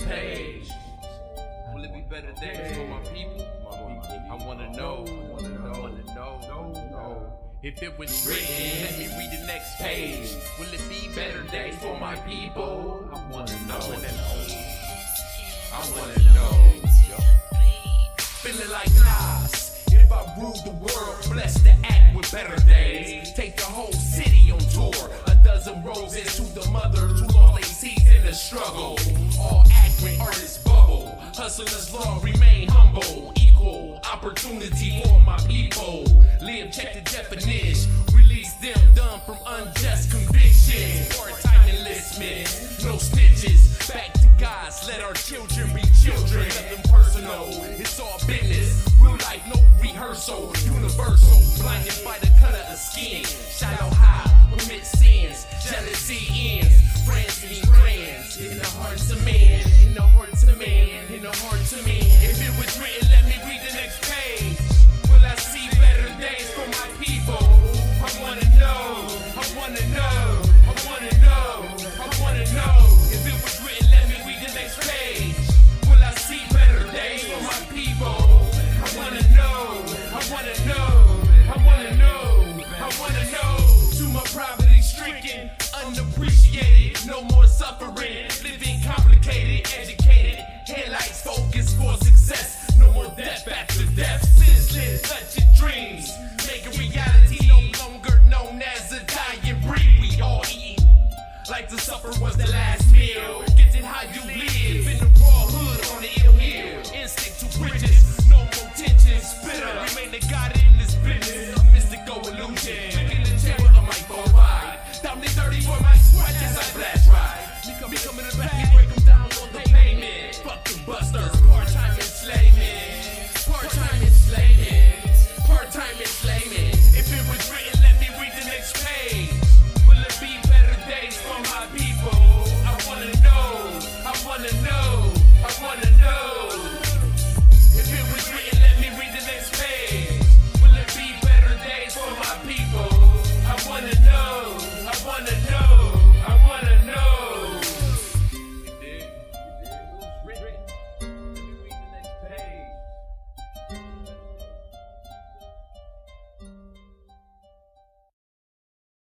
next page? Will it be better days for my people? I wanna know. I wanna know. If it was written, let me read the next page. Will it be better days for my people? I wanna know. I wanna know. Feeling like Nas. If I rule the world, bless the act with better days. Hustlers law remain humble. Equal opportunity for my people. Live, check the definition. Release them done from unjust convictions. Part-time enlistment, no snitches. Back to God's, let our children be children. Nothing personal, it's all business. Real life, no rehearsal. Universal, blinded by the color of skin. Shallow high, in the hearts of man. If it was written, let me read the next page. Will I see better days for my people? I wanna know, I wanna know, I wanna know, I wanna know. If it was written, let me read the next page. Will I see better days for my people? I wanna know, I wanna know,